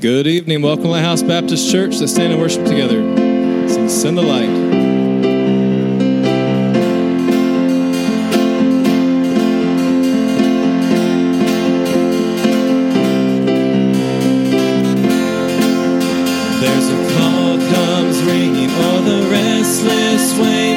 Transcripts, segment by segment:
Good evening. Welcome to Lighthouse Baptist Church. Let's stand and worship together. Sing, send the light. There's a call comes ringing, or the restless way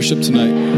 worship tonight.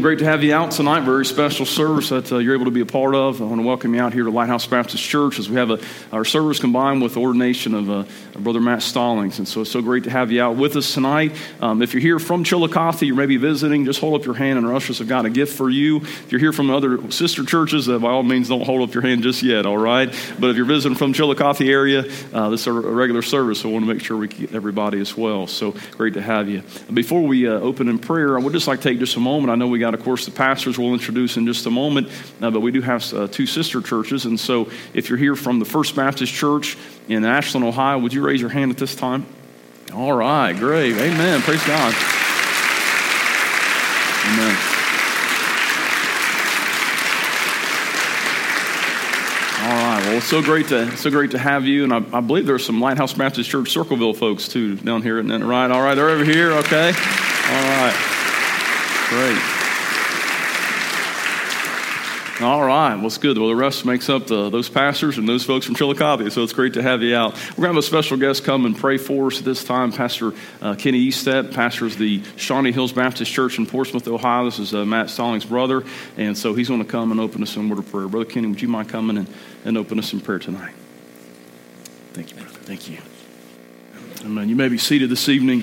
Great to have you out tonight. Very special service that uh, you're able to be a part of. I want to welcome you out here to Lighthouse Baptist Church as we have a, our service combined with ordination of uh, Brother Matt Stollings. And so it's so great to have you out with us tonight. Um, if you're here from Chillicothe, you may be visiting, just hold up your hand and our ushers have got a gift for you. If you're here from other sister churches, uh, by all means, don't hold up your hand just yet, all right? But if you're visiting from Chillicothe area, uh, this is a regular service, so I want to make sure we get everybody as well. So great to have you. Before we uh, open in prayer, I would just like to take just a moment. I know we got, of course, the pastors we'll introduce in just a moment, uh, but we do have uh, two sister churches. And so if you're here from the First Baptist Church in Ashland, Ohio, would you raise your hand at this time? All right, great. Amen. Praise God. Amen. All right. Well, it's so great to so great to have you, and I, I believe there's some Lighthouse Baptist Church Circleville folks too down here, isn't that right? All right, they're over here. Okay. All right. Great. All right. Well, it's good. Well, the rest makes up the, those pastors and those folks from Chillicothe, so it's great to have you out. We're going to have a special guest come and pray for us this time. Pastor uh, Kenny Eastep pastors of the Shawnee Hills Baptist Church in Portsmouth, Ohio. This is uh, Matt Stollings' brother, and so he's going to come and open us in word of prayer. Brother Kenny, would you mind coming and, and open us in prayer tonight? Thank you, brother. Thank you. Amen. You may be seated this evening.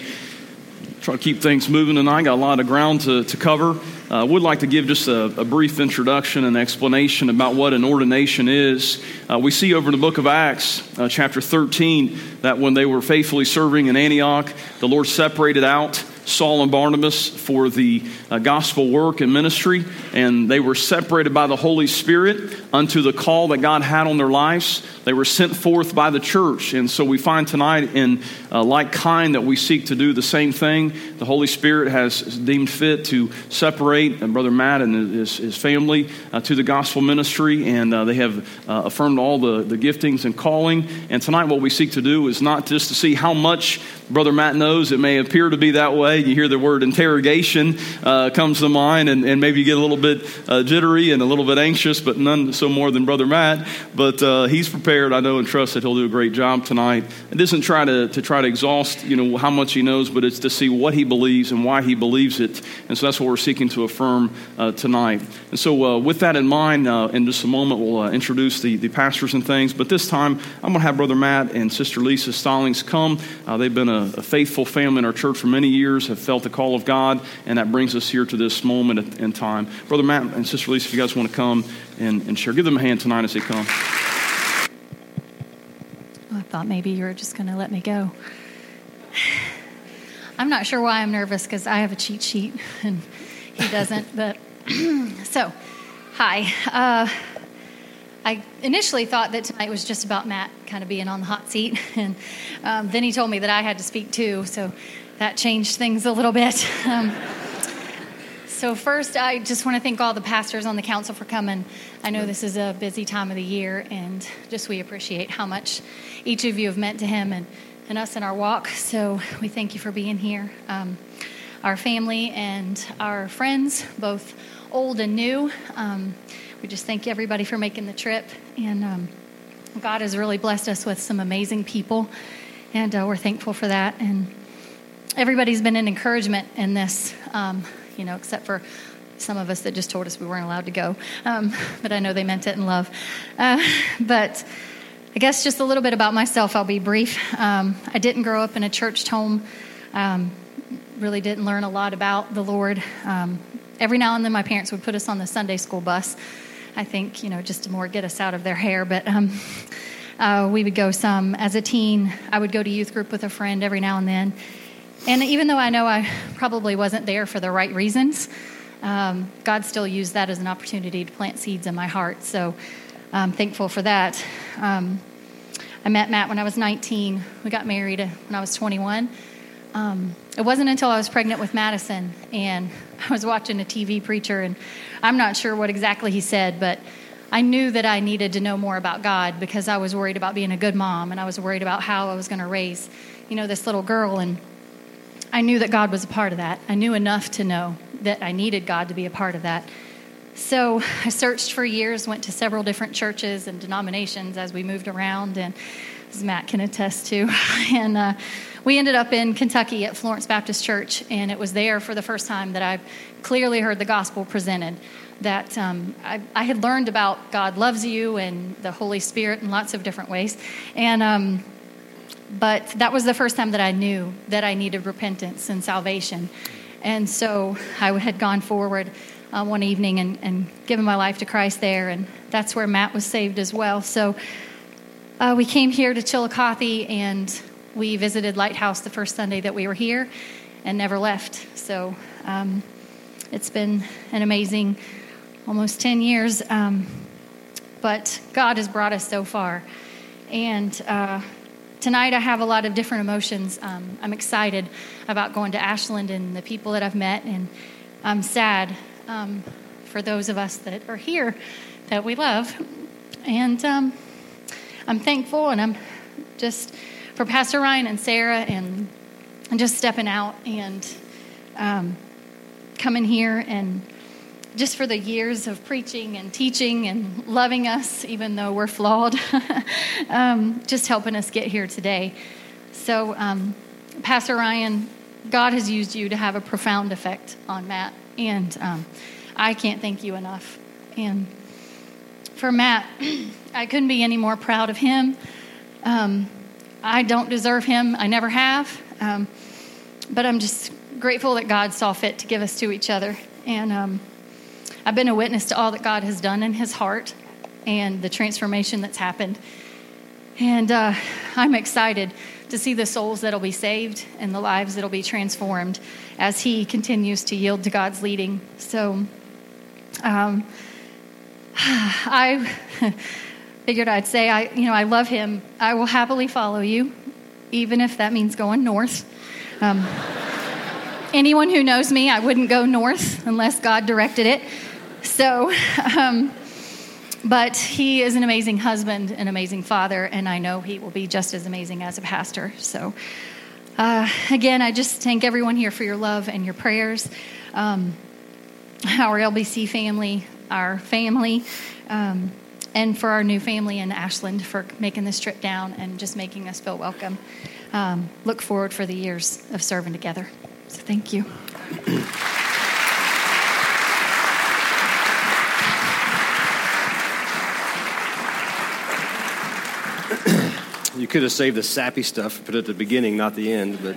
Try to keep things moving tonight. Got a lot of ground to, to cover. I uh, would like to give just a, a, brief introduction and explanation about what an ordination is. Uh, we see over in the book of Acts, uh, chapter 13, that when they were faithfully serving in Antioch, the Lord separated out Saul and Barnabas for the uh, gospel work and ministry, and they were separated by the Holy Spirit unto the call that God had on their lives. They were sent forth by the church. And so we find tonight, in uh, like kind, that we seek to do the same thing. The Holy Spirit has deemed fit to separate uh, Brother Matt and his, his family uh, to the gospel ministry, and uh, they have uh, affirmed all the, the giftings and calling. And tonight, what we seek to do is not just to see how much Brother Matt knows. It may appear to be that way. You hear the word interrogation uh, comes to mind, and, and, maybe you get a little bit jittery and a little bit anxious, but none so more than Brother Matt. But uh, he's prepared, I know, and trust that he'll do a great job tonight. It isn't try to, to try to exhaust, you know, how much he knows, but it's to see what he believes and why he believes it. And so that's what we're seeking to affirm uh, tonight. And so, uh, with that in mind, uh, in just a moment, we'll introduce the, the pastors and things. But this time, I'm going to have Brother Matt and Sister Lisa Stollings come. they've been a a, faithful family in our church for many years, have felt the call of God, and that brings us here to this moment in time. Brother Matt and Sister Lisa, if you guys want to come and, and share, give them a hand tonight as they come. I thought maybe you were just going to let me go. I'm not sure why I'm nervous because I have a cheat sheet and he doesn't. but so, hi. Uh, I initially thought that tonight was just about Matt kind of being on the hot seat, and um, then he told me that I had to speak too, so that changed things a little bit. Um, so, first, I just want to thank all the pastors on the council for coming. I know this is a busy time of the year, and just we appreciate how much each of you have meant to him and, and us in our walk. So, we thank you for being here. Um, our family and our friends, both old and new. Um, we just thank everybody for making the trip. And um, God has really blessed us with some amazing people. And uh, we're thankful for that. And everybody's been an encouragement in this, um, you know, except for some of us that just told us we weren't allowed to go. Um, but I know they meant it in love. Uh, but I guess just a little bit about myself. I'll be brief. Um, I didn't grow up in a church home. Um, really didn't learn a lot about the Lord. Um, every now and then, my parents would put us on the Sunday school bus I think, you know, just to more get us out of their hair. But um, uh, we would go some. As a teen, I would go to youth group with a friend every now and then. And even though I know I probably wasn't there for the right reasons, um, God still used that as an opportunity to plant seeds in my heart. So I'm thankful for that. Um, I met Matt when I was 19. We got married when I was 21. Um, it wasn't until I was pregnant with Madison and I was watching a TV preacher, and I'm not sure what exactly he said, but I knew that I needed to know more about God because I was worried about being a good mom and I was worried about how I was going to raise, you know, this little girl. And I knew that God was a part of that. I knew enough to know that I needed God to be a part of that. So I searched for years, went to several different churches and denominations as we moved around, and as Matt can attest to. And uh, we ended up in Kentucky at Florence Baptist Church, and it was there for the first time that I clearly heard the gospel presented. That um, I, I, had learned about God loves you and the Holy Spirit in lots of different ways. And, um, but that was the first time that I knew that I needed repentance and salvation. And so I had gone forward uh, one evening and, and given my life to Christ there, and that's where Matt was saved as well. So uh, we came here to Chillicothe and we visited Lighthouse the first Sunday that we were here and never left. So um, it's been an amazing almost 10 years. Um, but God has brought us so far. And uh, tonight I have a lot of different emotions. Um, I'm excited about going to Ashland and the people that I've met, and I'm sad um, for those of us that are here that we love. And um, I'm thankful and I'm just for Pastor Ryan and Sarah and, and just stepping out and um, coming here and just for the years of preaching and teaching and loving us, even though we're flawed, um, just helping us get here today. So, um, Pastor Ryan, God has used you to have a profound effect on Matt, and um, I can't thank you enough. And for Matt, I couldn't be any more proud of him. Um, I don't deserve him. I never have. Um, but I'm just grateful that God saw fit to give us to each other. And um, I've been a witness to all that God has done in his heart and the transformation that's happened. And uh, I'm excited to see the souls that'll be saved and the lives that'll be transformed as he continues to yield to God's leading. So, um, I figured I'd say, I, you know, I love him. I will happily follow you, even if that means going north. Um, anyone who knows me, I wouldn't go north unless God directed it. So, um, but he is an amazing husband, an amazing father, and I know he will be just as amazing as a pastor. So, uh, again, I just thank everyone here for your love and your prayers. Um, our LBC family, our family, um, and for our new family in Ashland for making this trip down and just making us feel welcome. Um, look forward for the years of serving together. So, thank you. You could have saved the sappy stuff, put it at the beginning, not the end. But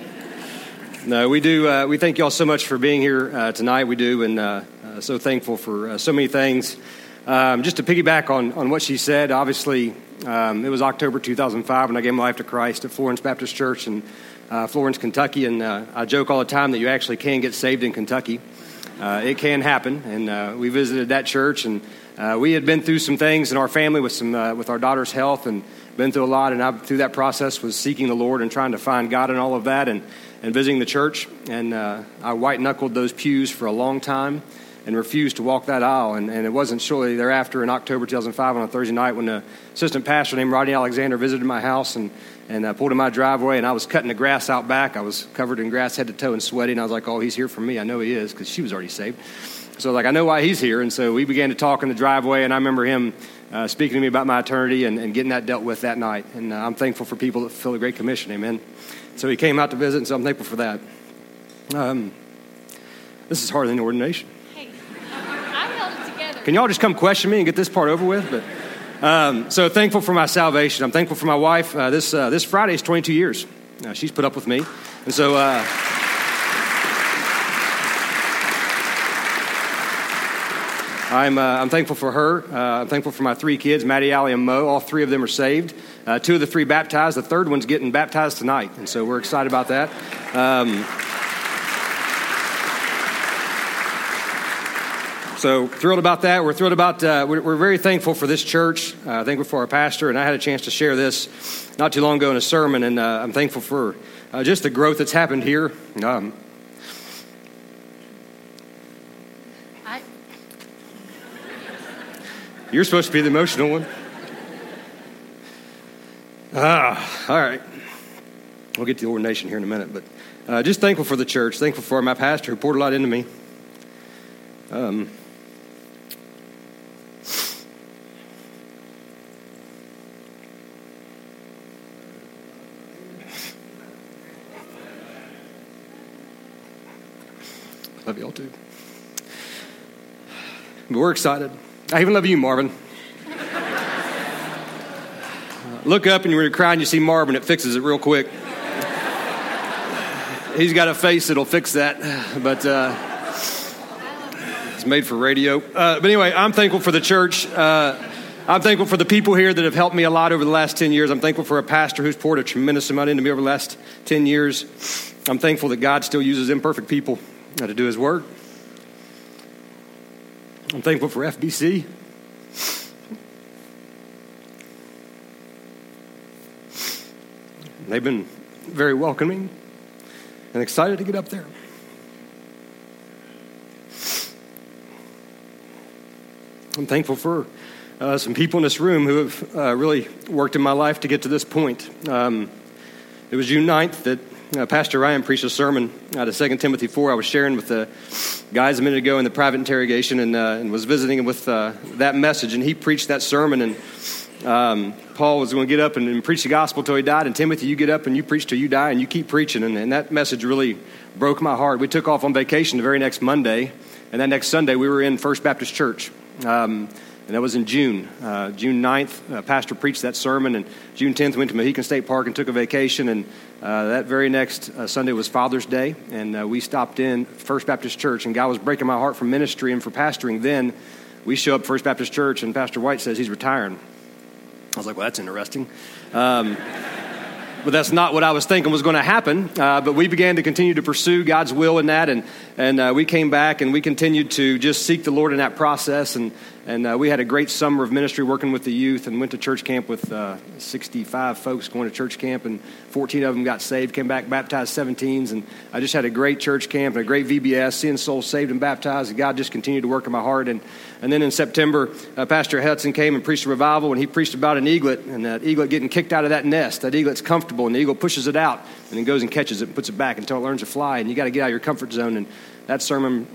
no, we do. Uh, we thank y'all so much for being here uh, tonight. We do, and uh, uh so thankful for uh, so many things. Um, just to piggyback on, on what she said, obviously, um, it was October 2005 when I gave my life to Christ at Florence Baptist Church in uh, Florence, Kentucky. And uh, I joke all the time that you actually can get saved in Kentucky. Uh, it can happen. And uh, we visited that church, and we had been through some things in our family with some with our daughter's health and been through a lot, and I, through that process, was seeking the Lord and trying to find God in all of that, and, and visiting the church. And uh, I white knuckled those pews for a long time and refused to walk that aisle. And, and it wasn't shortly thereafter in October 2005 on a Thursday night when the assistant pastor named Rodney Alexander visited my house and, and I pulled in my driveway. And I was cutting the grass out back. I was covered in grass head to toe and sweaty. And I was like, oh, he's here for me. I know he is because she was already saved. So, I was like, I know why he's here. And so we began to talk in the driveway. And I remember him uh, speaking to me about my eternity and, and, getting that dealt with that night. And uh, I'm thankful for people that fulfill the Great Commission. Amen. So he came out to visit, and so I'm thankful for that. Um, this is harder than ordination. Hey, I held it together. Can y'all just come question me and get this part over with? But um, so thankful for my salvation. I'm thankful for my wife. Uh, this uh, this Friday is 22 years. Uh, she's put up with me, and so. Uh, I'm, uh, I'm thankful for her. Uh, I'm thankful for my three kids, Maddie, Allie, and Mo. All three of them are saved. Uh, two of the three baptized. The third one's getting baptized tonight, and so we're excited about that. Um, so thrilled about that. We're thrilled about. Uh, we're, we're, very thankful for this church. Uh, thankful for our pastor, and I had a chance to share this not too long ago in a sermon, and uh, I'm thankful for uh, just the growth that's happened here. Um, You're supposed to be the emotional one. Ah, all right. We'll get to the ordination here in a minute, but uh, just thankful for the church, thankful for my pastor who poured a lot into me. Um, love y'all too. But we're excited. I even love you, Marvin. Look up and you're going to cry and you see Marvin, it fixes it real quick. He's got a face that'll fix that, but uh, it's made for radio. Uh, but anyway, I'm thankful for the church. Uh, I'm thankful for the people here that have helped me a lot over the last 10 years. I'm thankful for a pastor who's poured a tremendous amount into me over the last 10 years. I'm thankful that God still uses imperfect people to do his work. I'm thankful for FBC. They've been very welcoming and excited to get up there. I'm thankful for uh, some people in this room who have uh, really worked in my life to get to this point. Um, it was June 9th that uh, Pastor Ryan preached a sermon out of 2 Timothy 4. I was sharing with the guys a minute ago in the private interrogation and, uh, and was visiting with uh, that message. And he preached that sermon. And um, Paul was going to get up and, and, preach the gospel till he died. And Timothy, you get up and you preach till you die and you keep preaching. And, and that message really broke my heart. We took off on vacation the very next Monday. And that next Sunday, we were in First Baptist Church. Um, and that was in June. Uh, June 9th, uh, Pastor preached that sermon, and June 10th, went to Mohican State Park and took a vacation. And uh, that very next uh, Sunday was Father's Day, and uh, we stopped in First Baptist Church, and God was breaking my heart for ministry and for pastoring. Then we show up First Baptist Church, and Pastor White says he's retiring. I was like, well, that's interesting. Um, but that's not what I was thinking was going to happen. Uh, but we began to continue to pursue God's will in that, and and uh, we came back and we continued to just seek the Lord in that process. And and uh, we had a great summer of ministry working with the youth, and went to church camp with uh, 65 folks going to church camp, and 14 of them got saved, came back, baptized 17s, and I just had a great church camp and a great VBS, seeing souls saved and baptized. And God just continued to work in my heart, and and then in September, uh, Pastor Hudson came and preached a revival, and he preached about an eaglet, and that eaglet getting kicked out of that nest. That eaglet's comfortable, and the eagle pushes it out, and then goes and catches it and puts it back until it learns to fly. And you got to get out of your comfort zone. And that sermon,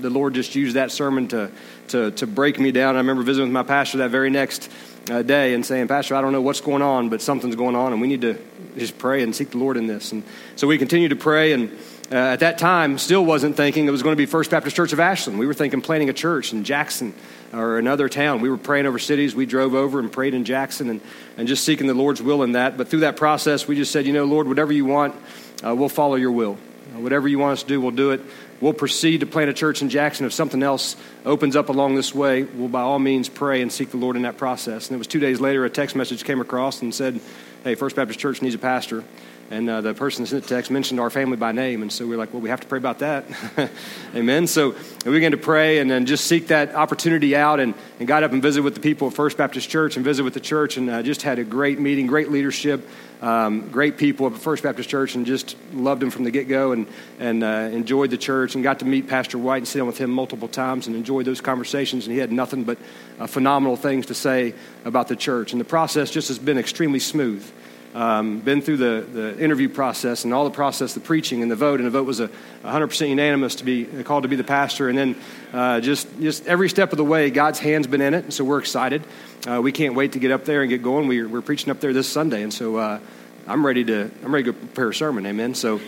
the Lord just used that sermon to, to, to break me down. I remember visiting with my pastor that very next uh, day and saying, Pastor, I don't know what's going on, but something's going on, and we need to just pray and seek the Lord in this. And so we continued to pray and uh, at that time, still wasn't thinking it was going to be First Baptist Church of Ashland. We were thinking planting a church in Jackson or another town. We were praying over cities. We drove over and prayed in Jackson and, and just seeking the Lord's will in that. But through that process, we just said, you know, Lord, whatever you want, uh, we'll follow your will. Uh, whatever you want us to do, we'll do it. We'll proceed to plant a church in Jackson. If something else opens up along this way, we'll by all means pray and seek the Lord in that process. And it was two days later, a text message came across and said, hey, First Baptist Church needs a pastor. And uh, the person that sent the text mentioned our family by name. And so we are like, well, we have to pray about that. Amen. So we began to pray and then just seek that opportunity out and, and got up and visited with the people of First Baptist Church and visited with the church and uh, just had a great meeting, great leadership, um, great people at First Baptist Church and just loved them from the get go and, and uh, enjoyed the church and got to meet Pastor White and sit down with him multiple times and enjoyed those conversations. And he had nothing but uh, phenomenal things to say about the church. And the process just has been extremely smooth um, been through the, the interview process and all the process, the preaching and the vote, and the vote was a 100% unanimous to be called to be the pastor. And then uh, just, just every step of the way, God's hand's been in it, and so we're excited. Uh, we can't wait to get up there and get going. We're, we're preaching up there this Sunday, and so uh, I'm ready to I'm ready to prepare a sermon. Amen. So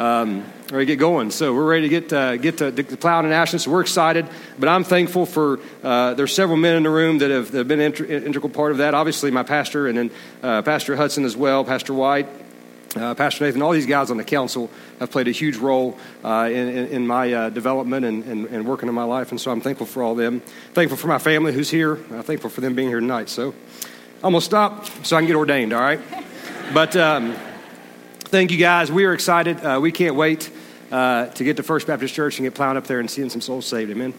um, ready to get going. So we're ready to get uh, get to, to plowing and Ashland. So we're excited. But I'm thankful for uh, there's several men in the room that have, that have been an integral part of that. Obviously, my pastor and then uh, Pastor Hudson as well, Pastor White. Uh, Pastor Nathan, all these guys on the council have played a huge role uh, in, in, in, my uh, development and, and, and, working in my life, and so I'm thankful for all them. Thankful for my family who's here. I'm thankful for them being here tonight. So I'm going to stop so I can get ordained, all right? But um, thank you guys. We are excited. Uh, we can't wait uh, to get to First Baptist Church and get plowing up there and seeing some souls saved. Amen.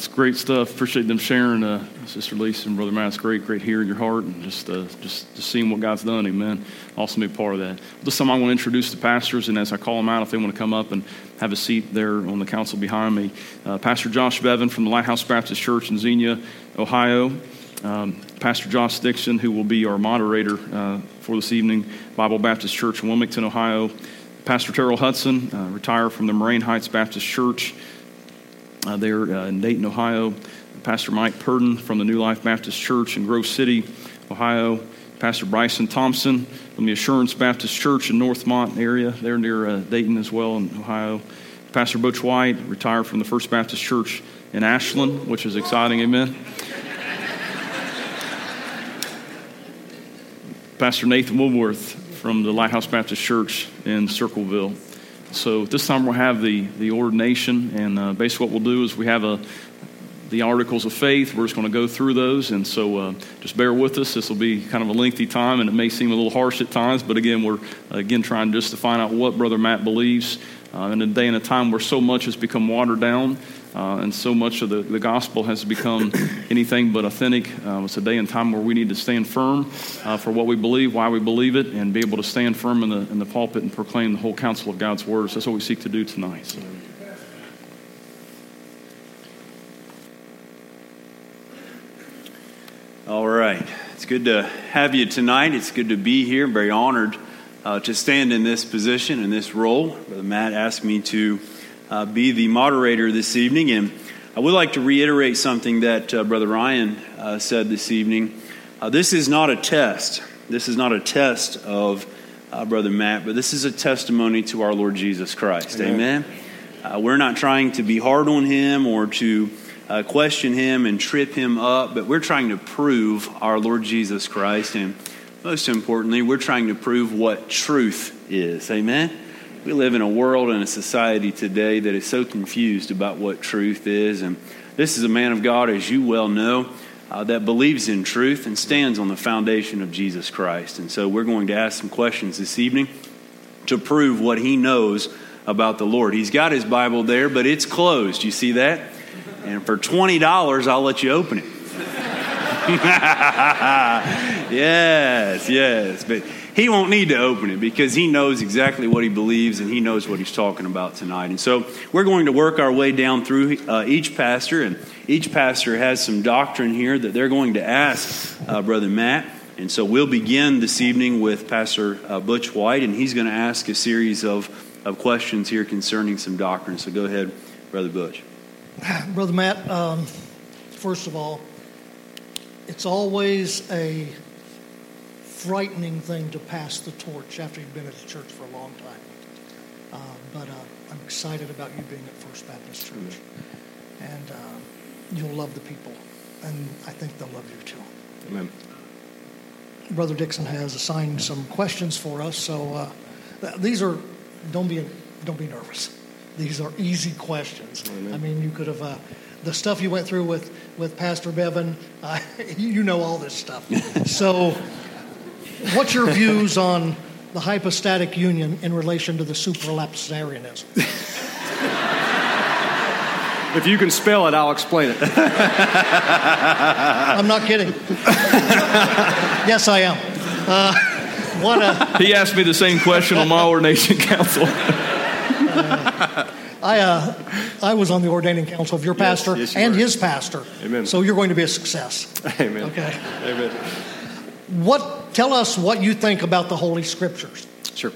It's great stuff. Appreciate them sharing, uh, Sister Lisa and Brother Matt. It's great, great hearing your heart and just, uh, just, just seeing what God's done. Amen. Awesome to be part of that. This time I want to introduce the pastors, and as I call them out, if they want to come up and have a seat there on the council behind me, uh, Pastor Josh Bevan from the Lighthouse Baptist Church in Xenia, Ohio. Um, Pastor Josh Dixon, who will be our moderator uh, for this evening, Bible Baptist Church in Wilmington, Ohio. Pastor Terrell Hudson, uh, retired from the Moraine Heights Baptist Church uh, there uh, in Dayton, Ohio. Pastor Mike Purden from the New Life Baptist Church in Grove City, Ohio. Pastor Bryson Thompson from the Assurance Baptist Church in Northmont area, there near uh, Dayton as well in Ohio. Pastor Butch White, retired from the First Baptist Church in Ashland, which is exciting, amen. Pastor Nathan Woolworth from the Lighthouse Baptist Church in Circleville. So this time we'll have the, the ordination, and uh, basically what we'll do is we have a, the articles of faith. We're just going to go through those, and so uh, just bear with us. This will be kind of a lengthy time, and it may seem a little harsh at times, but again, we're again trying just to find out what Brother Matt believes uh, in a day and a time where so much has become watered down. Uh, and so much of the, the gospel has become anything but authentic. Uh, it's a day and time where we need to stand firm uh, for what we believe, why we believe it, and be able to stand firm in the, in the pulpit and proclaim the whole counsel of God's words. That's what we seek to do tonight. So. All right. It's good to have you tonight. It's good to be here. I'm very honored uh, to stand in this position, in this role. Brother Matt asked me to uh, be the moderator this evening. And I would like to reiterate something that uh, Brother Ryan uh, said this evening. Uh, this is not a test. This is not a test of uh, Brother Matt, but this is a testimony to our Lord Jesus Christ. Amen. Amen? Uh, we're not trying to be hard on him or to question him and trip him up, but we're trying to prove our Lord Jesus Christ. And most importantly, we're trying to prove what truth is. Amen. We live in a world and a society today that is so confused about what truth is. And this is a man of God, as you well know, uh, that believes in truth and stands on the foundation of Jesus Christ. And so we're going to ask some questions this evening to prove what he knows about the Lord. He's got his Bible there, but it's closed. You see that? And for $20, I'll let you open it. yes, yes. But he won't need to open it because he knows exactly what he believes and he knows what he's talking about tonight. And so we're going to work our way down through uh, each pastor, and each pastor has some doctrine here that they're going to ask uh, Brother Matt. And so we'll begin this evening with Pastor uh, Butch White, and he's going to ask a series of, of questions here concerning some doctrine. So go ahead, Brother Butch. Brother Matt, um, first of all, it's always a frightening thing to pass the torch after you've been at the church for a long time. Uh, but uh, I'm excited about you being at First Baptist Church. And uh, you'll love the people. And I think they'll love you too. Amen. Brother Dixon has assigned some questions for us. So uh, these are, don't be, don't be nervous. These are easy questions. Amen. I mean, you could have, uh, the stuff you went through with, with Pastor Bevan, uh, you know all this stuff. so What's your views on the hypostatic union in relation to the supralapsarianism? if you can spell it, I'll explain it. I'm not kidding. yes, I am. Uh, what a, he asked me the same question on my ordination council. uh, I, uh, I was on the ordaining council of your pastor yes, yes, you and his pastor. Amen. So you're going to be a success. Amen. Okay. Amen. What tell us what you think about the Holy Scriptures. Sure.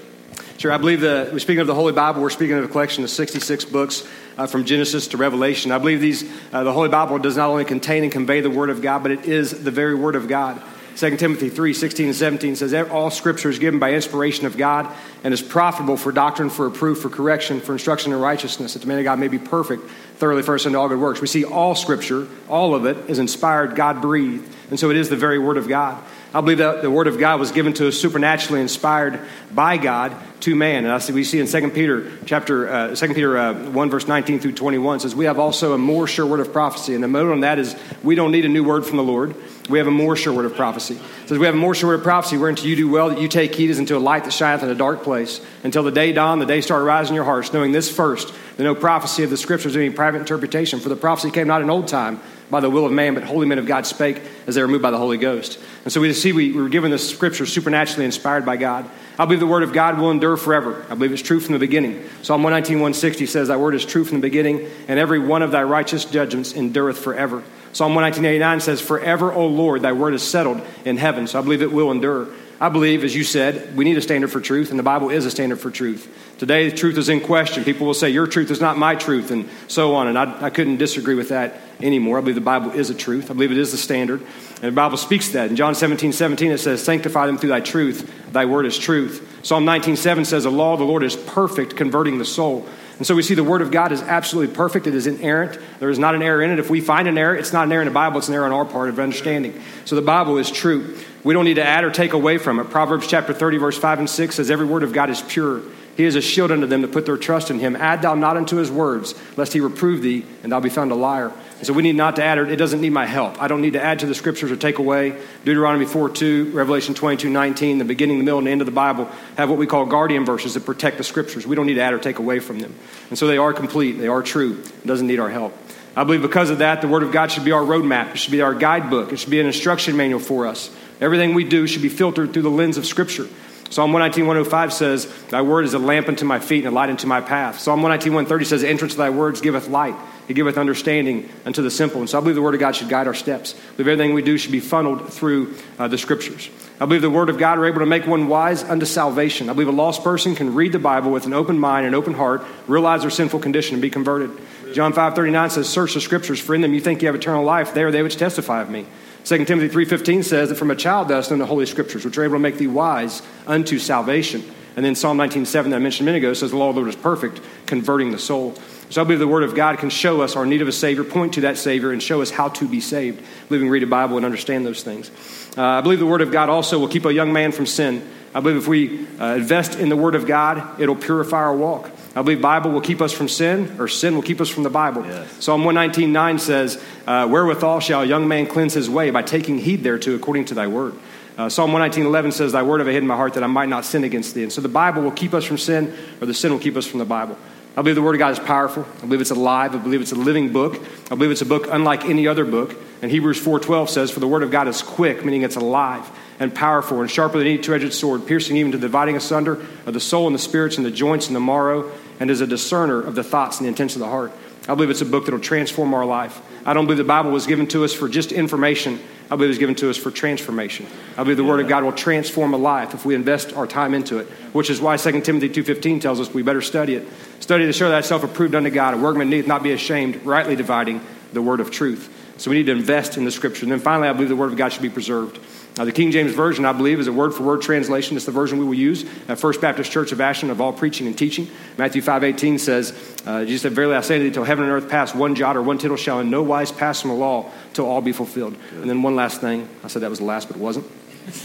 Sure. I believe that we're speaking of the Holy Bible. We're speaking of a collection of 66 books uh, from Genesis to Revelation. I believe these, uh, the Holy Bible does not only contain and convey the Word of God, but it is the very Word of God. 2 Timothy 3 16 and 17 says, All scripture is given by inspiration of God and is profitable for doctrine, for reproof, for correction, for instruction in righteousness, that the man of God may be perfect, thoroughly first unto all good works. We see all scripture, all of it, is inspired, God breathed, and so it is the very Word of God. I believe that the Word of God was given to us supernaturally inspired by God to man. And I see, we see in 2 Peter chapter uh, 2 Peter uh, 1 verse 19 through 21 says we have also a more sure word of prophecy. And the motive on that is we don't need a new word from the Lord. We have a more sure word of prophecy. It says we have a more sure word of prophecy whereunto you do well that you take heed as unto a light that shineth in a dark place until the day dawn, the day start rising in your hearts, knowing this first, that no prophecy of the scriptures is any private interpretation. For the prophecy came not in old time by the will of man, but holy men of God spake as they were moved by the Holy Ghost. And so we see we, we were given the scripture supernaturally inspired by God. I believe the word of God will endure forever. I believe it's true from the beginning. Psalm 119, 160 says, Thy word is true from the beginning, and every one of thy righteous judgments endureth forever. Psalm 119, says, Forever, O Lord, thy word is settled in heaven. So I believe it will endure. I believe, as you said, we need a standard for truth, and the Bible is a standard for truth. Today, the truth is in question. People will say, Your truth is not my truth, and so on. And I, I couldn't disagree with that anymore. I believe the Bible is a truth. I believe it is the standard. And the Bible speaks that. In John 17, 17, it says, Sanctify them through thy truth. Thy word is truth. Psalm 19, 7 says, The law of the Lord is perfect, converting the soul. And so we see the Word of God is absolutely perfect. It is inerrant. There is not an error in it. If we find an error, it's not an error in the Bible, it's an error on our part of understanding. So the Bible is true. We don't need to add or take away from it. Proverbs chapter 30, verse 5 and 6 says, Every word of God is pure. He is a shield unto them that put their trust in him. Add thou not unto his words, lest he reprove thee, and thou be found a liar. And so we need not to add, or it doesn't need my help. I don't need to add to the scriptures or take away. Deuteronomy 4 2, Revelation 22 19, the beginning, the middle, and the end of the Bible have what we call guardian verses that protect the scriptures. We don't need to add or take away from them. And so they are complete, they are true. It doesn't need our help. I believe because of that, the Word of God should be our roadmap. It should be our guidebook. It should be an instruction manual for us. Everything we do should be filtered through the lens of Scripture. Psalm 119, 105 says, Thy word is a lamp unto my feet and a light unto my path. Psalm 119, 130 says, Entrance of thy words giveth light. It giveth understanding unto the simple. And so I believe the word of God should guide our steps. I believe everything we do should be funneled through uh, the scriptures. I believe the word of God are able to make one wise unto salvation. I believe a lost person can read the Bible with an open mind and open heart, realize their sinful condition, and be converted. John 5, 39 says, Search the scriptures, for in them you think you have eternal life. They are they which testify of me. 2 Timothy 3.15 says that from a child thou hast known the Holy Scriptures, which are able to make thee wise unto salvation. And then Psalm 19.7 that I mentioned a minute ago says, the law of the Lord is perfect, converting the soul. So I believe the Word of God can show us our need of a Savior, point to that Savior, and show us how to be saved. I believe we read a Bible and understand those things. Uh, I believe the Word of God also will keep a young man from sin. I believe if we uh, invest in the Word of God, it'll purify our walk. I believe Bible will keep us from sin, or sin will keep us from the Bible. Yes. Psalm 119.9 says, uh, Wherewithal shall a young man cleanse his way? By taking heed thereto according to thy word. Uh, Psalm 119.11 says, Thy word have I hid in my heart that I might not sin against thee. And so the Bible will keep us from sin, or the sin will keep us from the Bible. I believe the Word of God is powerful. I believe it's alive. I believe it's a living book. I believe it's a book unlike any other book. And Hebrews 4.12 says, For the Word of God is quick, meaning it's alive and powerful and sharper than any two-edged sword, piercing even to the dividing asunder of the soul and the spirits and the joints and the marrow, and is a discerner of the thoughts and the intents of the heart. I believe it's a book that will transform our life. I don't believe the Bible was given to us for just information. I believe it was given to us for transformation. I believe the Word of God will transform a life if we invest our time into it, which is why 2 Timothy 2.15 tells us we better study it. Study to show thyself approved unto God, a workman needeth not be ashamed, rightly dividing the word of truth. So we need to invest in the Scripture. And then finally, I believe the Word of God should be preserved. Now, the King James Version, I believe, is a word for word translation. It's the version we will use at First Baptist Church of Ashland of all preaching and teaching. Matthew 5.18 says, uh, Jesus said, Verily I say to thee, till heaven and earth pass, one jot or one tittle shall in no wise pass from the law till all be fulfilled. And then one last thing. I said that was the last, but it wasn't.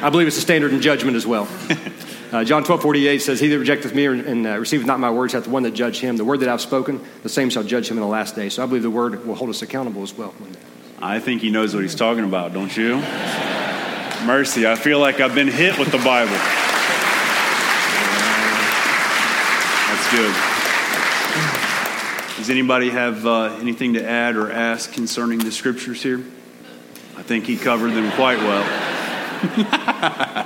I believe it's a standard in judgment as well. Uh, John 12, 48 says, He that rejecteth me and uh, receiveth not my words hath the one that judge him. The word that I've spoken, the same shall judge him in the last day. So I believe the word will hold us accountable as well. I think he knows what he's talking about, don't you? Mercy, I feel like I've been hit with the Bible. That's good. Does anybody have uh, anything to add or ask concerning the scriptures here? I think he covered them quite well.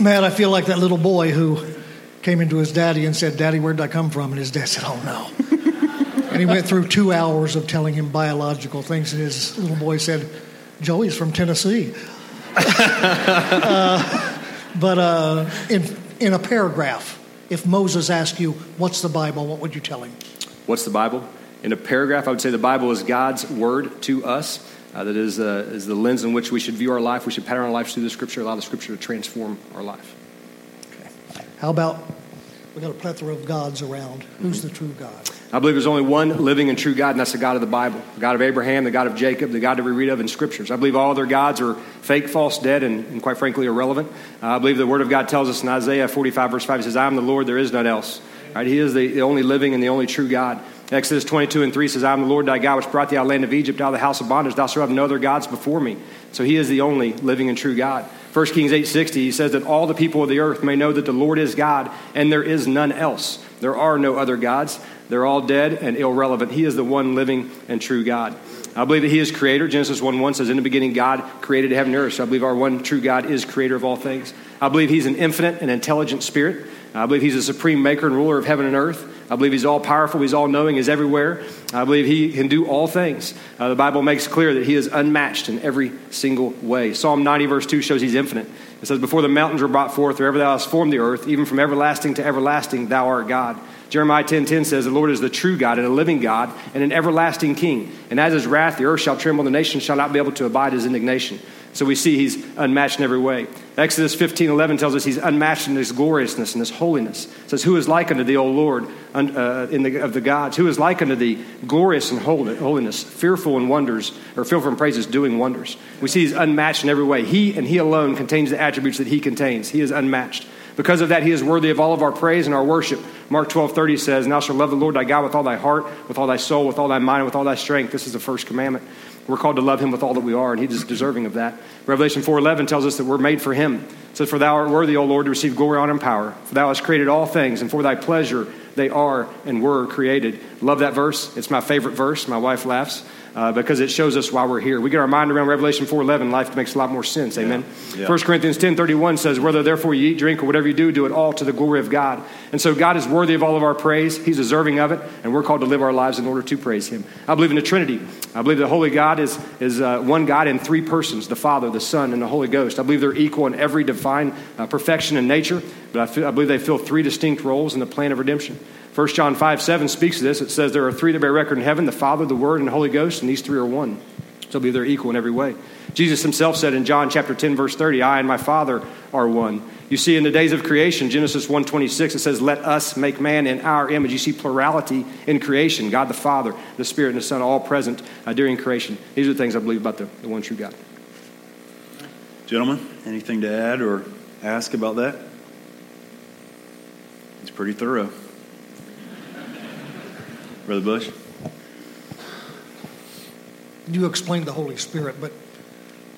Matt, I feel like that little boy who came into his daddy and said, Daddy, where did I come from? And his dad said, Oh, no. and he went through two hours of telling him biological things, and his little boy said, Joey's from Tennessee. uh, but uh, in, in a paragraph, if Moses asked you, What's the Bible? what would you tell him? What's the Bible? In a paragraph, I would say the Bible is God's word to us. Uh, that is, uh, is the lens in which we should view our life. We should pattern our lives through the Scripture, allow the Scripture to transform our life. Okay. How about we got a plethora of gods around? Who's the true God? I believe there's only one living and true God, and that's the God of the Bible. The God of Abraham, the God of Jacob, the God that we read of in Scriptures. I believe all other gods are fake, false, dead, and, and quite frankly, irrelevant. Uh, I believe the Word of God tells us in Isaiah 45, verse 5, He says, I am the Lord, there is none else. Right? He is the, the only living and the only true God. Exodus 22 and 3 says, I am the Lord thy God, which brought thee out of the land of Egypt, out of the house of bondage. Thou shalt have no other gods before me. So he is the only living and true God. 1 Kings 8.60, he says that all the people of the earth may know that the Lord is God, and there is none else. There are no other gods. They're all dead and irrelevant. He is the one living and true God. I believe that He is creator. Genesis 1 1 says, In the beginning, God created heaven and earth. So I believe our one true God is creator of all things. I believe He's an infinite and intelligent spirit. I believe He's a supreme maker and ruler of heaven and earth. I believe He's all powerful, He's all knowing, He's everywhere. I believe He can do all things. Uh, the Bible makes clear that He is unmatched in every single way. Psalm 90, verse 2 shows He's infinite. It says, Before the mountains were brought forth, or ever Thou hast formed the earth, even from everlasting to everlasting, Thou art God. Jeremiah 10:10 10, 10 says, "The Lord is the true God and a living God and an everlasting King. And as his wrath, the earth shall tremble, and the nation shall not be able to abide his indignation." So we see he's unmatched in every way. Exodus 15:11 tells us he's unmatched in his gloriousness and his holiness. It says, "Who is like unto thee, O Lord, uh, in the, of the gods? Who is like unto thee, glorious in holiness, fearful in wonders, or fearful in praises, doing wonders?" We see he's unmatched in every way. He and he alone contains the attributes that he contains. He is unmatched. Because of that, he is worthy of all of our praise and our worship. Mark 12, 30 says, thou shalt love the Lord thy God with all thy heart, with all thy soul, with all thy mind, and with all thy strength. This is the first commandment. We're called to love him with all that we are, and he is deserving of that. Revelation 4.11 tells us that we're made for him. It says, For thou art worthy, O Lord, to receive glory, honor, and power. For thou hast created all things, and for thy pleasure they are and were created. Love that verse. It's my favorite verse. My wife laughs uh, because it shows us why we're here. We get our mind around Revelation 4.11, life makes a lot more sense. Amen. Yeah. Yeah. 1 Corinthians 10.31 says, Whether therefore you eat, drink, or whatever you do, do it all to the glory of God. And so God is worthy of all of our praise. He's deserving of it, and we're called to live our lives in order to praise Him. I believe in the Trinity. I believe the Holy God is, is uh, one God in three persons, the Father, the Son, and the Holy Ghost. I believe they're equal in every divine uh, perfection and nature, but I, feel, I believe they fill three distinct roles in the plan of redemption. 1 John 5 7 speaks to this. It says, There are three that bear record in heaven the Father, the Word, and the Holy Ghost, and these three are one. So be they're equal in every way. Jesus himself said in John chapter 10, verse 30, I and my Father are one. You see, in the days of creation, Genesis 1.26, it says, let us make man in our image. You see plurality in creation. God the Father, the Spirit, and the Son all present uh, during creation. These are the things I believe about the, the one true God. Gentlemen, anything to add or ask about that? It's pretty thorough. Brother Bush? You explained the Holy Spirit, but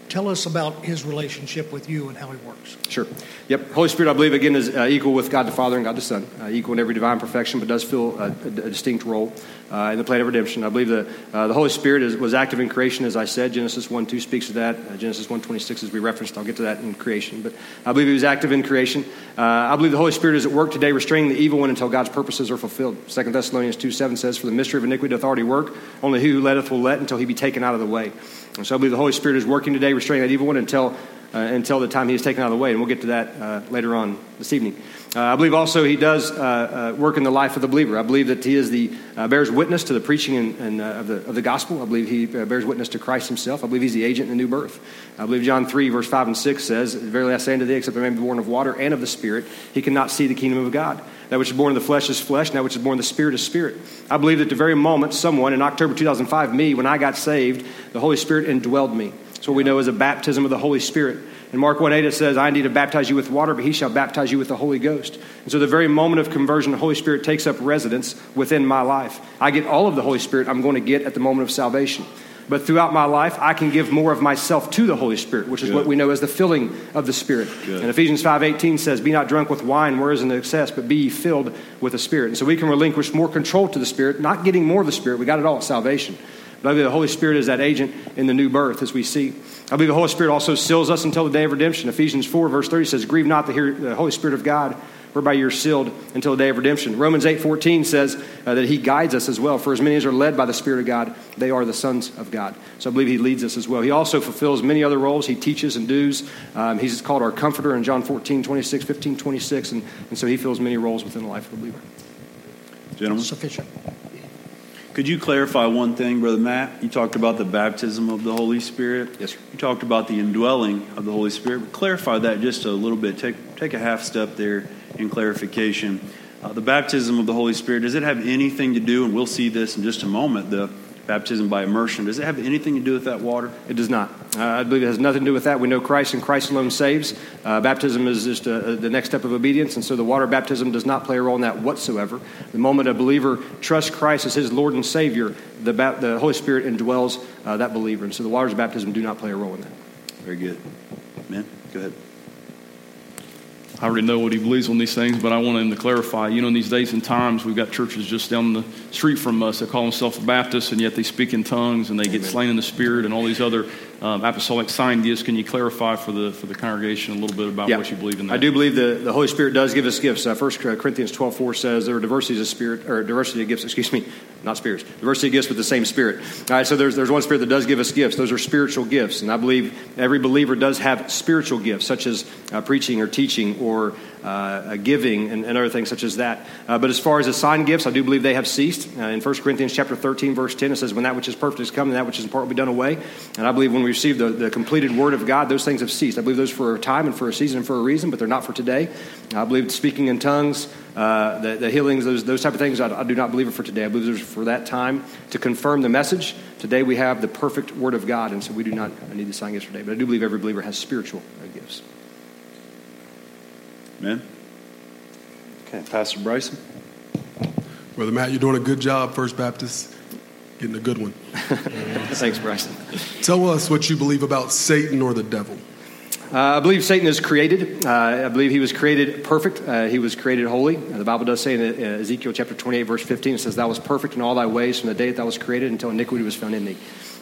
tell us about his relationship with you and how he works. Sure. Yep. Holy Spirit, I believe, again, is uh, equal with God the Father and God the Son, uh, equal in every divine perfection, but does fill a, a, a distinct role uh, in the plan of redemption. I believe the, uh, the Holy Spirit is, was active in creation, as I said. Genesis 1 2 speaks of that. Uh, Genesis 1 26, as we referenced, I'll get to that in creation. But I believe he was active in creation. Uh, I believe the Holy Spirit is at work today, restraining the evil one until God's purposes are fulfilled. 2 Thessalonians 2 7 says, For the mystery of iniquity doth already work, only he who letteth will let until he be taken out of the way. And so I believe the Holy Spirit is working today, restraining that evil one until, uh, until the time he is taken out of the way. And we'll get to that uh, later on this evening. Uh, I believe also he does uh, uh, work in the life of the believer. I believe that he is the uh, bears witness to the preaching and, and of, the, of the gospel. I believe he bears witness to Christ himself. I believe he's the agent in the new birth. I believe John 3, verse 5 and 6 says, Verily I say unto thee, except a man be born of water and of the Spirit, he cannot see the kingdom of God. That which is born of the flesh is flesh, and that which is born of the spirit is spirit. I believe that the very moment someone, in October 2005, me, when I got saved, the Holy Spirit indwelled me. That's what we know as a baptism of the Holy Spirit. In Mark 1 8, it says, I need to baptize you with water, but he shall baptize you with the Holy Ghost. And so, the very moment of conversion, the Holy Spirit takes up residence within my life. I get all of the Holy Spirit I'm going to get at the moment of salvation. But throughout my life, I can give more of myself to the Holy Spirit, which is Good. what we know as the filling of the Spirit. Good. And Ephesians 5.18 says, Be not drunk with wine, where is an excess, but be ye filled with the Spirit. And so we can relinquish more control to the Spirit, not getting more of the Spirit. We got it all at salvation. But I believe the Holy Spirit is that agent in the new birth, as we see. I believe the Holy Spirit also seals us until the day of redemption. Ephesians 4, verse 30 says, Grieve not the, the Holy Spirit of God, whereby you're sealed until the day of redemption. Romans 8:14 says uh, that he guides us as well. For as many as are led by the Spirit of God, they are the sons of God. So I believe he leads us as well. He also fulfills many other roles. He teaches and does. Um, he's called our comforter in John 14, 26, 15, 26. And, and so he fills many roles within the life of the believer. Gentlemen. Sufficient. Could you clarify one thing, Brother Matt? You talked about the baptism of the Holy Spirit. Yes, sir. You talked about the indwelling of the Holy Spirit. But clarify that just a little bit. Take, take a half step there in clarification. Uh, the baptism of the Holy Spirit, does it have anything to do, and we'll see this in just a moment, the baptism by immersion, does it have anything to do with that water? It does not. Uh, I believe it has nothing to do with that. We know Christ and Christ alone saves. Uh, baptism is just a, a, the next step of obedience, and so the water baptism does not play a role in that whatsoever. The moment a believer trusts Christ as his Lord and Savior, the, ba- the Holy Spirit indwells uh, that believer, and so the waters of baptism do not play a role in that. Very good. Amen. go ahead. I already know what he believes on these things, but I want him to clarify. You know, in these days and times, we've got churches just down the street from us that call themselves Baptists, and yet they speak in tongues and they get slain in the Spirit and all these other um, apostolic sign gifts. Can you clarify for the for the congregation a little bit about yeah. what you believe in that? I do believe the, the Holy Spirit does give us gifts. Uh, 1 Corinthians 12 4 says there are diversities of spirit, or diversity of gifts, excuse me, not spirits, diversity of gifts with the same spirit. All right, so there's, there's one spirit that does give us gifts. Those are spiritual gifts. And I believe every believer does have spiritual gifts, such as uh, preaching or teaching or uh, giving and, and, other things such as that. Uh, but as far as assigned gifts, I do believe they have ceased. Uh, in 1 Corinthians chapter 13, verse 10, it says, When that which is perfect is come, and that which is important will be done away. And I believe when we receive the, the completed word of God, those things have ceased. I believe those for a time and for a season and for a reason, but they're not for today. I believe speaking in tongues, uh, the, the, healings, those, those type of things, I, I, do not believe are for today. I believe those are for that time to confirm the message. Today we have the perfect Word of God, and so we do not need the sign gifts today. But I do believe every believer has spiritual gifts. Amen. Okay, Pastor Bryson. Brother Matt, you're doing a good job, First Baptist. Getting a good one. Thanks, Bryson. Tell us what you believe about Satan or the devil. Uh, I believe Satan is created. Uh, I believe he was created perfect. Uh, he was created holy. Uh, the Bible does say in uh, Ezekiel chapter 28, verse 15, it says, Thou was perfect in all thy ways from the day that thou was created until iniquity was found in thee.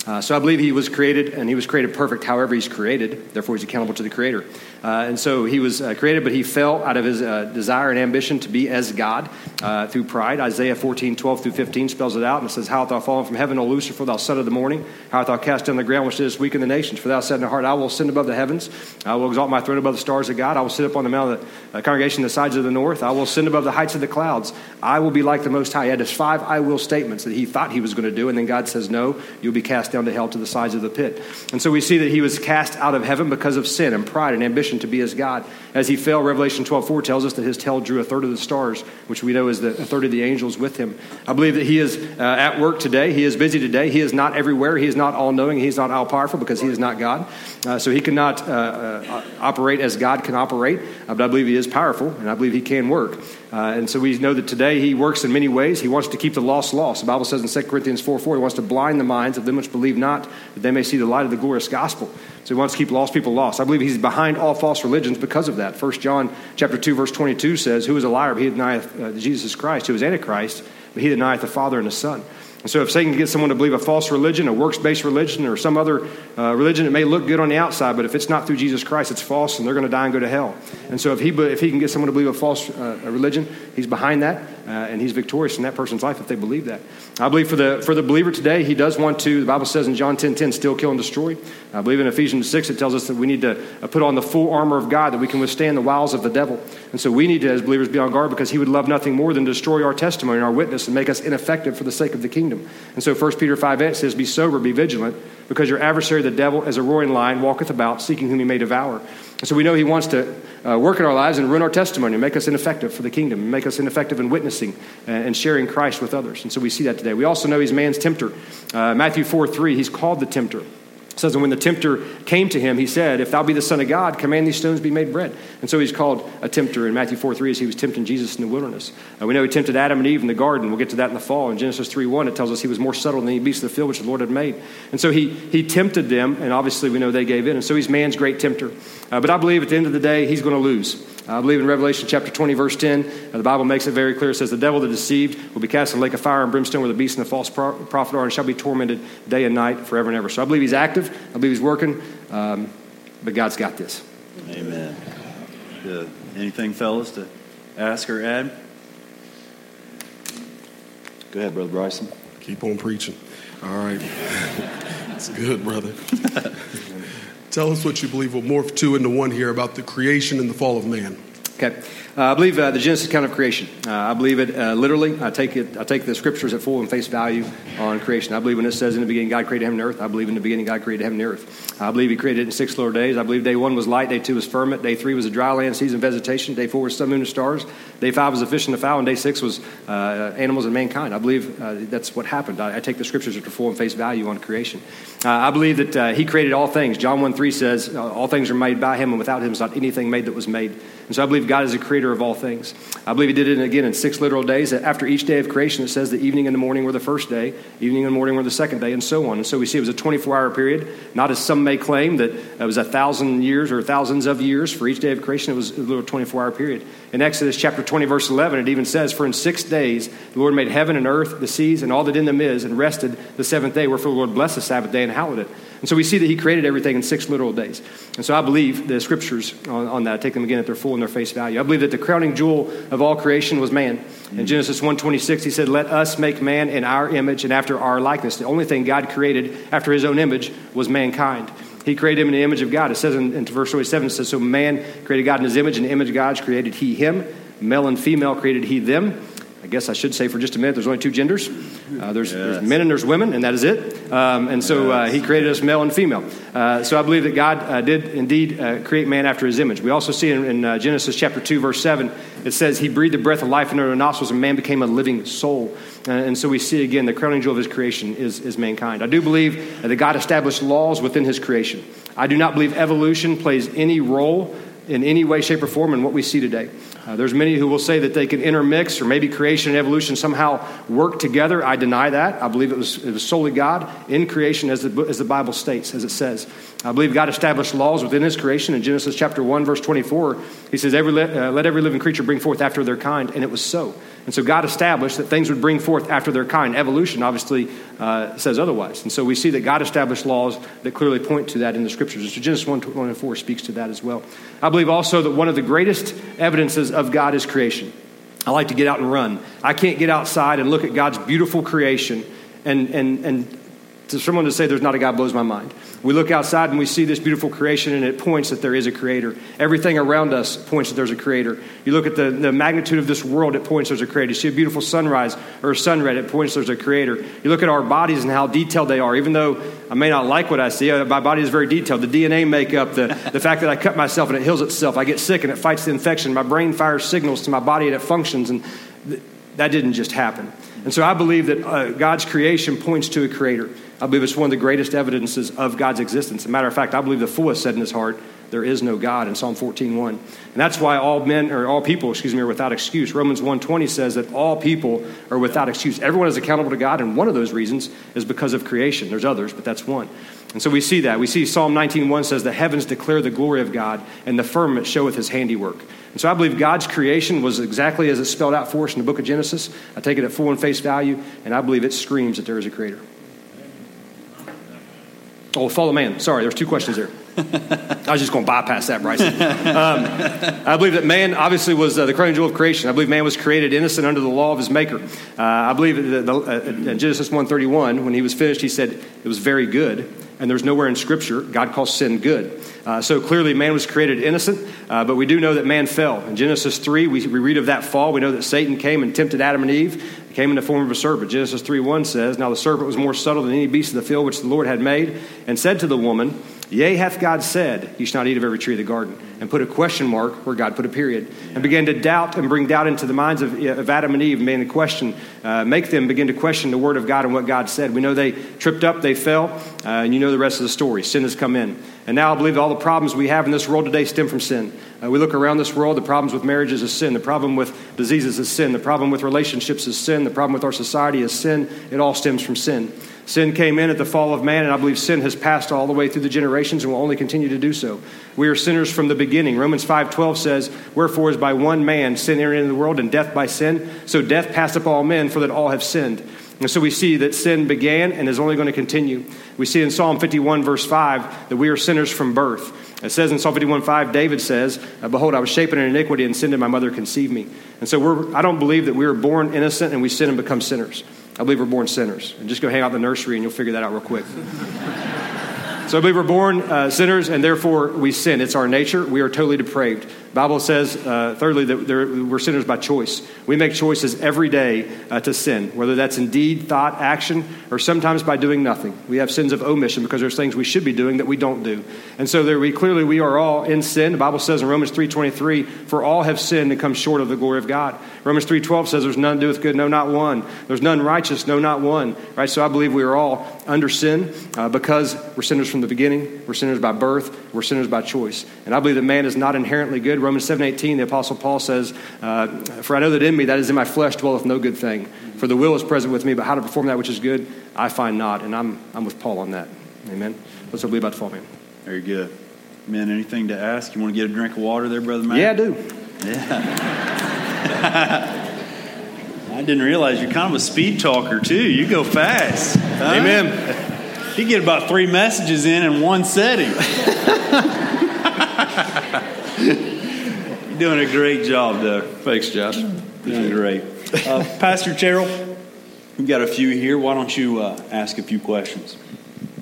Uh, so I believe he was created, and he was created perfect however he's created. Therefore, he's accountable to the Creator. Uh, and so he was uh, created, but he fell out of his uh, desire and ambition to be as God uh, through pride. Isaiah 14, 12 through 15 spells it out and it says, How art thou fallen from heaven, O Lucifer, thou son of the morning? How art thou cast down the ground, which didst weaken the nations? For thou said in the heart, I will ascend above the heavens. I will exalt my throne above the stars of God. I will sit upon the mount of the uh, congregation the sides of the north. I will ascend above the heights of the clouds. I will be like the Most High. He had his five I will statements that he thought he was going to do, and then God says, No, you'll be cast down to hell to the sides of the pit. And so we see that he was cast out of heaven because of sin and pride and ambition to be as God. As he fell, Revelation 12:4 tells us that his tail drew a third of the stars, which we know is the, a third of the angels with him. I believe that he is uh, at work today. He is busy today. He is not everywhere. He is not all knowing. He is not all powerful because he is not God. Uh, so he cannot uh, uh operate as God can operate. Uh, but I believe he is powerful, and I believe he can work. And so we know that today he works in many ways. He wants to keep the lost lost. The Bible says in 2 Corinthians 4 4, he wants to blind the minds of them which believe not, that they may see the light of the glorious gospel. So he wants to keep lost people lost. I believe he's behind all false religions because of that. 1 John chapter 2, verse 22 says, Who is a liar? But he denieth uh, Jesus Christ, who is Antichrist, but he denieth the Father and the Son. And so, if Satan can get someone to believe a false religion, a works based religion, or some other uh, religion that may look good on the outside, but if it's not through Jesus Christ, it's false and they're going to die and go to hell. And so, if he, if he can get someone to believe a false uh, religion, he's behind that uh, and he's victorious in that person's life if they believe that. I believe for the, for the believer today, he does want to, the Bible says in John 10 10, still kill and destroy. I believe in Ephesians 6, it tells us that we need to uh, put on the full armor of God that we can withstand the wiles of the devil. And so, we need to, as believers, be on guard because he would love nothing more than destroy our testimony and our witness and make us ineffective for the sake of the kingdom. And so 1 Peter 5 8 says, Be sober, be vigilant, because your adversary, the devil, as a roaring lion, walketh about, seeking whom he may devour. And so we know he wants to uh, work in our lives and ruin our testimony make us ineffective for the kingdom, make us ineffective in witnessing and sharing Christ with others. And so we see that today. We also know he's man's tempter. Uh, Matthew 4 3, he's called the tempter. It says, and when the tempter came to him, he said, If thou be the Son of God, command these stones be made bread. And so he's called a tempter in Matthew 4 3 as he was tempting Jesus in the wilderness. Uh, we know he tempted Adam and Eve in the garden. We'll get to that in the fall. In Genesis 3 1, it tells us he was more subtle than the beasts of the field which the Lord had made. And so he, he tempted them, and obviously we know they gave in. And so he's man's great tempter. Uh, but I believe at the end of the day, he's going to lose. I believe in Revelation chapter 20, verse 10, uh, the Bible makes it very clear. It says, The devil the deceived will be cast in the lake of fire and brimstone where the beast and the false prophet are and shall be tormented day and night forever and ever. So I believe he's active. I believe he's working. Um, but God's got this. Amen. Uh, anything, fellas, to ask or add? Go ahead, Brother Bryson. Keep on preaching. All right. It's good, brother. Tell us what you believe will morph two into one here about the creation and the fall of man. Okay. Uh, I believe uh, the Genesis account of creation. Uh, I believe it uh, literally. I take it. I take the scriptures at full and face value on creation. I believe when it says in the beginning God created heaven and earth. I believe in the beginning God created heaven and earth. I believe He created it in six lower days. I believe day one was light, day two was firmament, day three was a dry land, season vegetation, day four was sun, moon, and stars, day five was the fish and the fowl, and day six was uh, animals and mankind. I believe uh, that's what happened. I, I, take the scriptures at full and face value on creation. Uh, I believe that uh, He created all things. John one three says uh, all things are made by Him, and without Him is not anything made that was made. And so I believe God is the creator of all things. I believe He did it again in six literal days. After each day of creation, it says the evening and the morning were the first day, evening and morning were the second day, and so on. And so we see it was a 24 hour period, not as some may claim that it was a thousand years or thousands of years for each day of creation. It was a little 24 hour period. In Exodus chapter 20, verse 11, it even says, For in six days the Lord made heaven and earth, the seas, and all that in them is, and rested the seventh day. Wherefore the Lord blessed the Sabbath day and hallowed it. And so we see that he created everything in six literal days. And so I believe the scriptures on, on that, I take them again at their full and their face value. I believe that the crowning jewel of all creation was man. In mm-hmm. Genesis 1.26, he said, Let us make man in our image and after our likeness. The only thing God created after his own image was mankind. He created him in the image of God. It says in, in verse 27, it says, So man created God in his image, and the image of God created he him. Male and female created he them. I guess I should say for just a minute, there's only two genders. Uh, there's, yes. there's, men and there's women, and that is it. Um, and so uh, he created us male and female. Uh, so I believe that God uh, did indeed uh, create man after his image. We also see in, in uh, Genesis chapter 2, verse 7, it says, He breathed the breath of life into our nostrils, and man became a living soul. and so we see again the crowning jewel of his creation is, is mankind. I do believe that God established laws within his creation. I do not believe evolution plays any role in any way, shape, or form in what we see today. Uh, there's many who will say that they can intermix or maybe creation and evolution somehow work together. I deny that. I believe it was, it was solely God in creation, as the, as the Bible states, as it says. I believe God established laws within His creation. In Genesis chapter 1, verse 24, He says, every, uh, Let every living creature bring forth after their kind. And it was so. And so God established that things would bring forth after their kind. Evolution obviously uh, says otherwise. And so we see that God established laws that clearly point to that in the scriptures. So Genesis 1, 1 and 4 speaks to that as well. I believe also that one of the greatest evidences of God is creation. I like to get out and run. I can't get outside and look at God's beautiful creation and, and, and To someone to say there's not a God blows my mind. We look outside and we see this beautiful creation, and it points that there is a creator. Everything around us points that there's a creator. You look at the, the magnitude of this world, it points there's a creator. You see a beautiful sunrise or a sunset, it points there's a creator. You look at our bodies and how detailed they are. Even though I may not like what I see, uh, my body is very detailed. The DNA makeup, the, the fact that I cut myself and it heals itself, I get sick and it fights the infection. My brain fires signals to my body and it functions, and th- that didn't just happen. And so I believe that uh, God's creation points to a creator. I believe it's one of the greatest evidences of God's existence. As a matter of fact, I believe the fool has said in his heart, there is no God in Psalm 14:1. And that's why all men or all people, excuse me, are without excuse. Romans 1:20 says that all people are without excuse. Everyone is accountable to God, and one of those reasons is because of creation. There's others, but that's one. And so we see that. We see Psalm 19:1 says the heavens declare the glory of God, and the firmament showeth his handiwork. And so I believe God's creation was exactly as it's spelled out for us in the book of Genesis. I take it at full and face value, and I believe it screams that there is a creator. Oh, follow man. Sorry, there's two questions there. I was just going to bypass that, Bryson. Um, I believe that man obviously was uh, the crown jewel of creation. I believe man was created innocent under the law of his maker. Uh, I believe that the, uh, in Genesis 1:31, when he was finished, he said it was very good. And there's nowhere in Scripture God calls sin good. Uh, so clearly, man was created innocent, uh, but we do know that man fell. In Genesis 3, we, we read of that fall. We know that Satan came and tempted Adam and Eve. He came in the form of a serpent. Genesis 3 1 says, Now the serpent was more subtle than any beast of the field which the Lord had made, and said to the woman, Yea, hath God said, You shall not eat of every tree of the garden, and put a question mark where God put a period, and began to doubt and bring doubt into the minds of, of Adam and Eve, and began to question, uh, make them begin to question the word of God and what God said. We know they tripped up, they fell, uh, and you know the rest of the story. Sin has come in. And now I believe all the problems we have in this world today stem from sin. Uh, we look around this world, the problems with marriages is sin. The problem with diseases is sin. The problem with relationships is sin. The problem with our society is sin. It all stems from sin. Sin came in at the fall of man, and I believe sin has passed all the way through the generations and will only continue to do so. We are sinners from the beginning. Romans 5.12 says, Wherefore is by one man sin entered into the world, and death by sin. So death passed up all men, for that all have sinned. And so we see that sin began and is only going to continue. We see in Psalm 51, verse 5, that we are sinners from birth. It says in Psalm 51, 5, David says, uh, Behold, I was shapen in iniquity, and sin did my mother conceive me. And so we're, I don't believe that we were born innocent and we sin and become sinners. I believe we're born sinners. And just go hang out in the nursery and you'll figure that out real quick. so I believe we're born uh, sinners and therefore we sin. It's our nature. We are totally depraved. Bible says, uh, thirdly, that we're sinners by choice. We make choices every day uh, to sin, whether that's in deed, thought, action, or sometimes by doing nothing. We have sins of omission because there's things we should be doing that we don't do. And so there we clearly we are all in sin. The Bible says in Romans 3.23, for all have sinned and come short of the glory of God. Romans 3.12 says there's none doeth good, no, not one. There's none righteous, no, not one. Right? So I believe we are all under sin uh, because we're sinners from the beginning. We're sinners by birth. We're sinners by choice. And I believe that man is not inherently good. Romans 7.18, the Apostle Paul says, uh, For I know that in me, that is in my flesh, dwelleth no good thing. For the will is present with me, but how to perform that which is good, I find not. And I'm, I'm with Paul on that. Amen. Let's We about to fall, man. Very good. Man, anything to ask? You want to get a drink of water there, Brother Matt? Yeah, I do. Yeah. I didn't realize you're kind of a speed talker, too. You go fast. Huh? Amen. You get about three messages in in one setting. You're doing a great job, Doug. Thanks, Josh. Doing great. Uh, Pastor Terrell, we've got a few here. Why don't you uh, ask a few questions?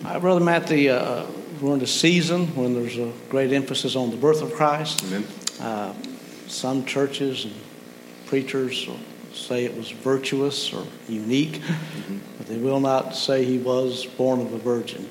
Uh, Brother Matt, the, uh, we're in a season when there's a great emphasis on the birth of Christ. Amen. Uh, some churches and preachers say it was virtuous or unique, mm-hmm. but they will not say he was born of a virgin.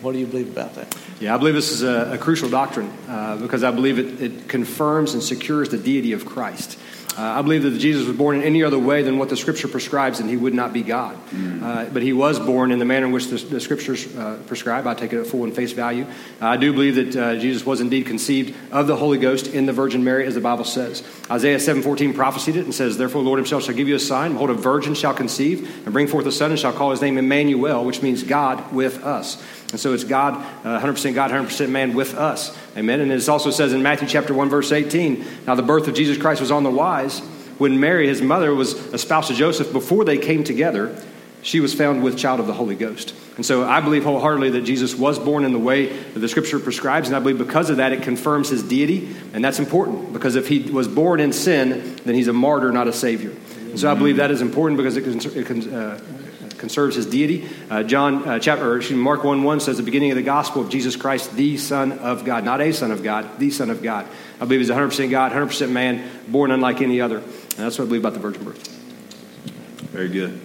What do you believe about that? Yeah, I believe this is a, a crucial doctrine uh, because I believe it, it, confirms and secures the deity of Christ. Uh, I believe that Jesus was born in any other way than what the Scripture prescribes, and he would not be God. Mm. Uh, but he was born in the manner in which the, the Scriptures uh, prescribe. I take it at full and face value. I do believe that uh, Jesus was indeed conceived of the Holy Ghost in the Virgin Mary, as the Bible says. Isaiah 7:14 prophesied it and says, "Therefore, the Lord Himself shall give you a sign: Behold, a virgin shall conceive and bring forth a son, and shall call his name Emmanuel, which means God with us." And so it's God, uh, 100% God, 100% man with us. Amen. And it also says in Matthew chapter 1, verse 18, now the birth of Jesus Christ was on the wise when Mary, his mother, was espoused to Joseph before they came together. She was found with child of the Holy Ghost. And so I believe wholeheartedly that Jesus was born in the way that the scripture prescribes. And I believe because of that, it confirms his deity. And that's important because if he was born in sin, then he's a martyr, not a savior. And so I believe that is important because it, uh, conserves his deity. Uh, John uh, chapter, or excuse me, Mark 1 1 says the beginning of the gospel of Jesus Christ, the Son of God. Not a Son of God, the Son of God. I believe he's 100% God, 100% man, born unlike any other. And that's what I believe about the virgin birth. Very good.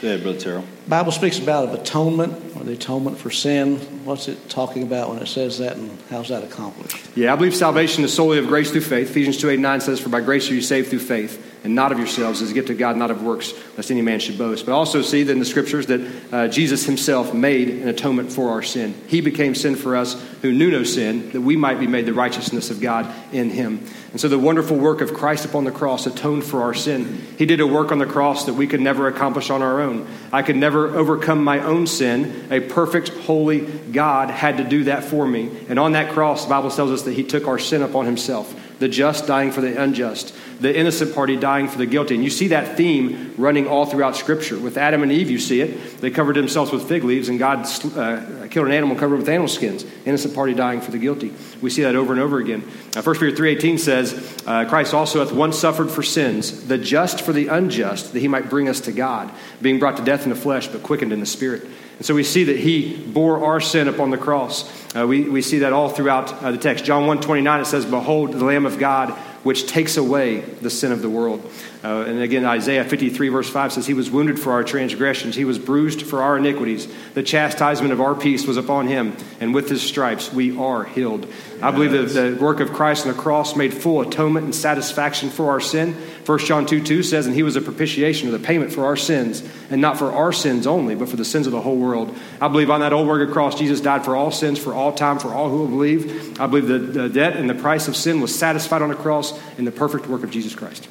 Go ahead, Brother Terrell. Bible speaks about atonement or the atonement for sin. What's it talking about when it says that, and how's that accomplished? Yeah, I believe salvation is solely of grace through faith. Ephesians 2 8 9 says, For by grace are you saved through faith and not of yourselves as a gift of God, not of works, lest any man should boast. But also see that in the scriptures that uh, Jesus himself made an atonement for our sin. He became sin for us who knew no sin, that we might be made the righteousness of God in him. And so the wonderful work of Christ upon the cross atoned for our sin. He did a work on the cross that we could never accomplish on our own. I could never overcome my own sin. A perfect, holy God had to do that for me. And on that cross, the Bible tells us that he took our sin upon himself the just dying for the unjust, the innocent party dying for the guilty. And you see that theme running all throughout Scripture. With Adam and Eve, you see it. They covered themselves with fig leaves, and God uh, killed an animal covered with animal skins. Innocent party dying for the guilty. We see that over and over again. Uh, 1 Peter 3.18 says, uh, Christ also hath once suffered for sins, the just for the unjust, that he might bring us to God, being brought to death in the flesh, but quickened in the spirit. And so we see that he bore our sin upon the cross. Uh, we, we see that all throughout uh, the text. John 1 29, it says, Behold, the Lamb of God, which takes away the sin of the world. Uh, and again, Isaiah 53, verse 5 says, He was wounded for our transgressions, He was bruised for our iniquities. The chastisement of our peace was upon Him, and with His stripes we are healed. Yes. I believe that the work of Christ on the cross made full atonement and satisfaction for our sin. 1 John 2 2 says, And He was a propitiation or the payment for our sins, and not for our sins only, but for the sins of the whole world. I believe on that old work of cross, Jesus died for all sins, for all time, for all who will believe. I believe that the debt and the price of sin was satisfied on the cross in the perfect work of Jesus Christ.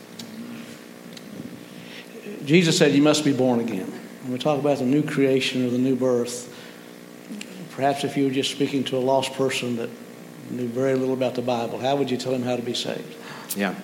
Jesus said you must be born again. When we talk about the new creation or the new birth, perhaps if you were just speaking to a lost person that knew very little about the Bible, how would you tell him how to be saved? Yeah.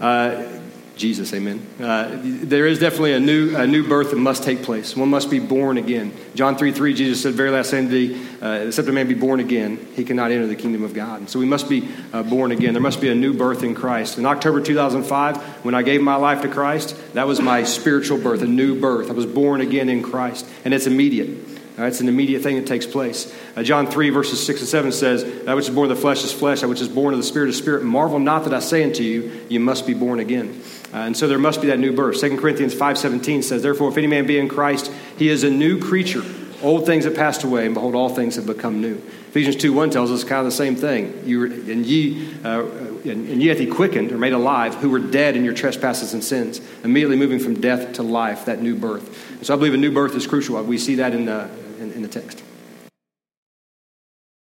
Uh, Jesus, amen. Uh, there is definitely a new, a new birth that must take place. One must be born again. John 3 3, Jesus said, Very last thee, uh, except a man be born again, he cannot enter the kingdom of God. And so we must be uh, born again. There must be a new birth in Christ. In October 2005, when I gave my life to Christ, that was my spiritual birth, a new birth. I was born again in Christ, and it's immediate. Uh, it's an immediate thing that takes place. Uh, John 3, verses 6 and 7 says, That which is born of the flesh is flesh, that which is born of the spirit is spirit. Marvel not that I say unto you, you must be born again. Uh, and so there must be that new birth. 2 Corinthians 5.17 says, Therefore, if any man be in Christ, he is a new creature. Old things have passed away, and behold, all things have become new. Ephesians 2 1 tells us kind of the same thing. You were, and ye, uh, and, and ye hath he quickened or made alive, who were dead in your trespasses and sins, immediately moving from death to life, that new birth. And so I believe a new birth is crucial. We see that in the, in, in the text.